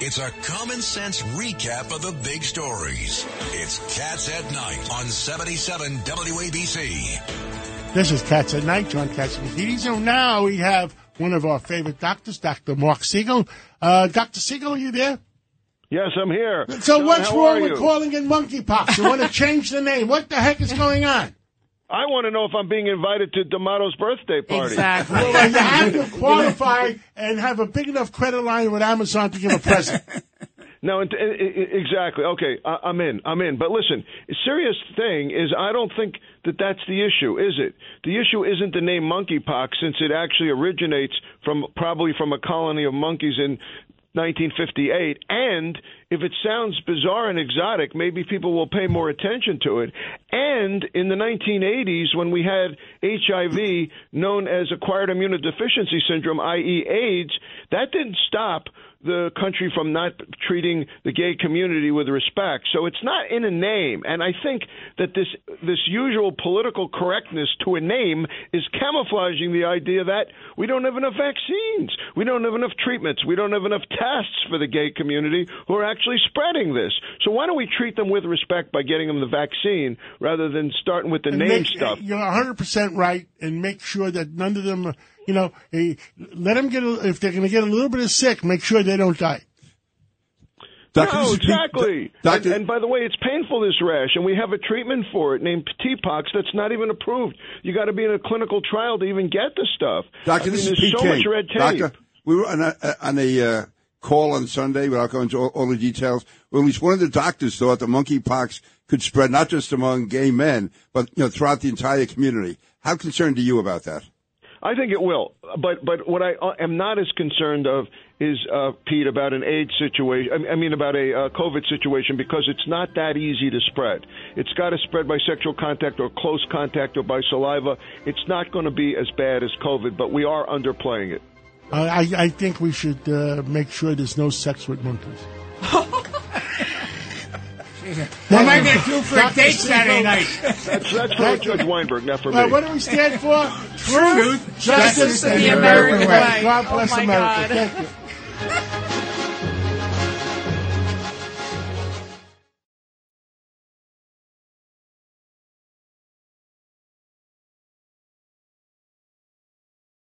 It's a common sense recap of the big stories. It's Cats at Night on 77 WABC. This is Cats at Night, John Catsimatidis. So now we have one of our favorite doctors, Dr. Mark Siegel. Uh, Dr. Siegel, are you there? Yes, I'm here. So John, what's wrong with calling it monkeypox? You want to change the name? What the heck is going on? I want to know if I'm being invited to D'Amato's birthday party. Exactly. well, you have to qualify and have a big enough credit line with Amazon to give a present. No, exactly. Okay, I, I'm in. I'm in. But listen, the serious thing is, I don't think that that's the issue, is it? The issue isn't the name monkeypox, since it actually originates from probably from a colony of monkeys in 1958. And if it sounds bizarre and exotic, maybe people will pay more attention to it. And in the 1980s, when we had HIV known as acquired immunodeficiency syndrome, i.e., AIDS, that didn't stop the country from not treating the gay community with respect. So it's not in a name, and I think that this this usual political correctness to a name is camouflaging the idea that we don't have enough vaccines, we don't have enough treatments, we don't have enough tests for the gay community who are actually spreading this. So why don't we treat them with respect by getting them the vaccine rather than starting with the And name make- stuff? You're 100% right, and make sure that none of them, you know, let them get, a, if they're going to get a little bit of sick, make sure they don't die. Doctor, no, this is Pete- exactly. Doctor- And, and by the way, it's painful this rash, and we have a treatment for it named TPOXX that's not even approved. You got to be in a clinical trial to even get the stuff. Doctor, I mean, this is Pete so King. much red tape. Doctor, we were on a, on a uh, call on Sunday, without going into all, all the details, where at least one of the doctors thought that monkeypox could spread not just among gay men, but you know throughout the entire community. How concerned are you about that? I think it will, but but what I uh, am not as concerned of is uh, Pete about an AIDS situation. I mean- I mean about a uh, COVID situation because it's not that easy to spread. It's got to spread by sexual contact or close contact or by saliva. It's not going to be as bad as COVID, but we are underplaying it. Uh, I, I think we should uh, make sure there's no sex with monkeys. What am I going to do for a date Saturday night? That's that's for Judge Weinberg, not for me. Uh, what do we stand for? Truth, justice, justice, and the American way. God Oh, bless my America. God. Thank you.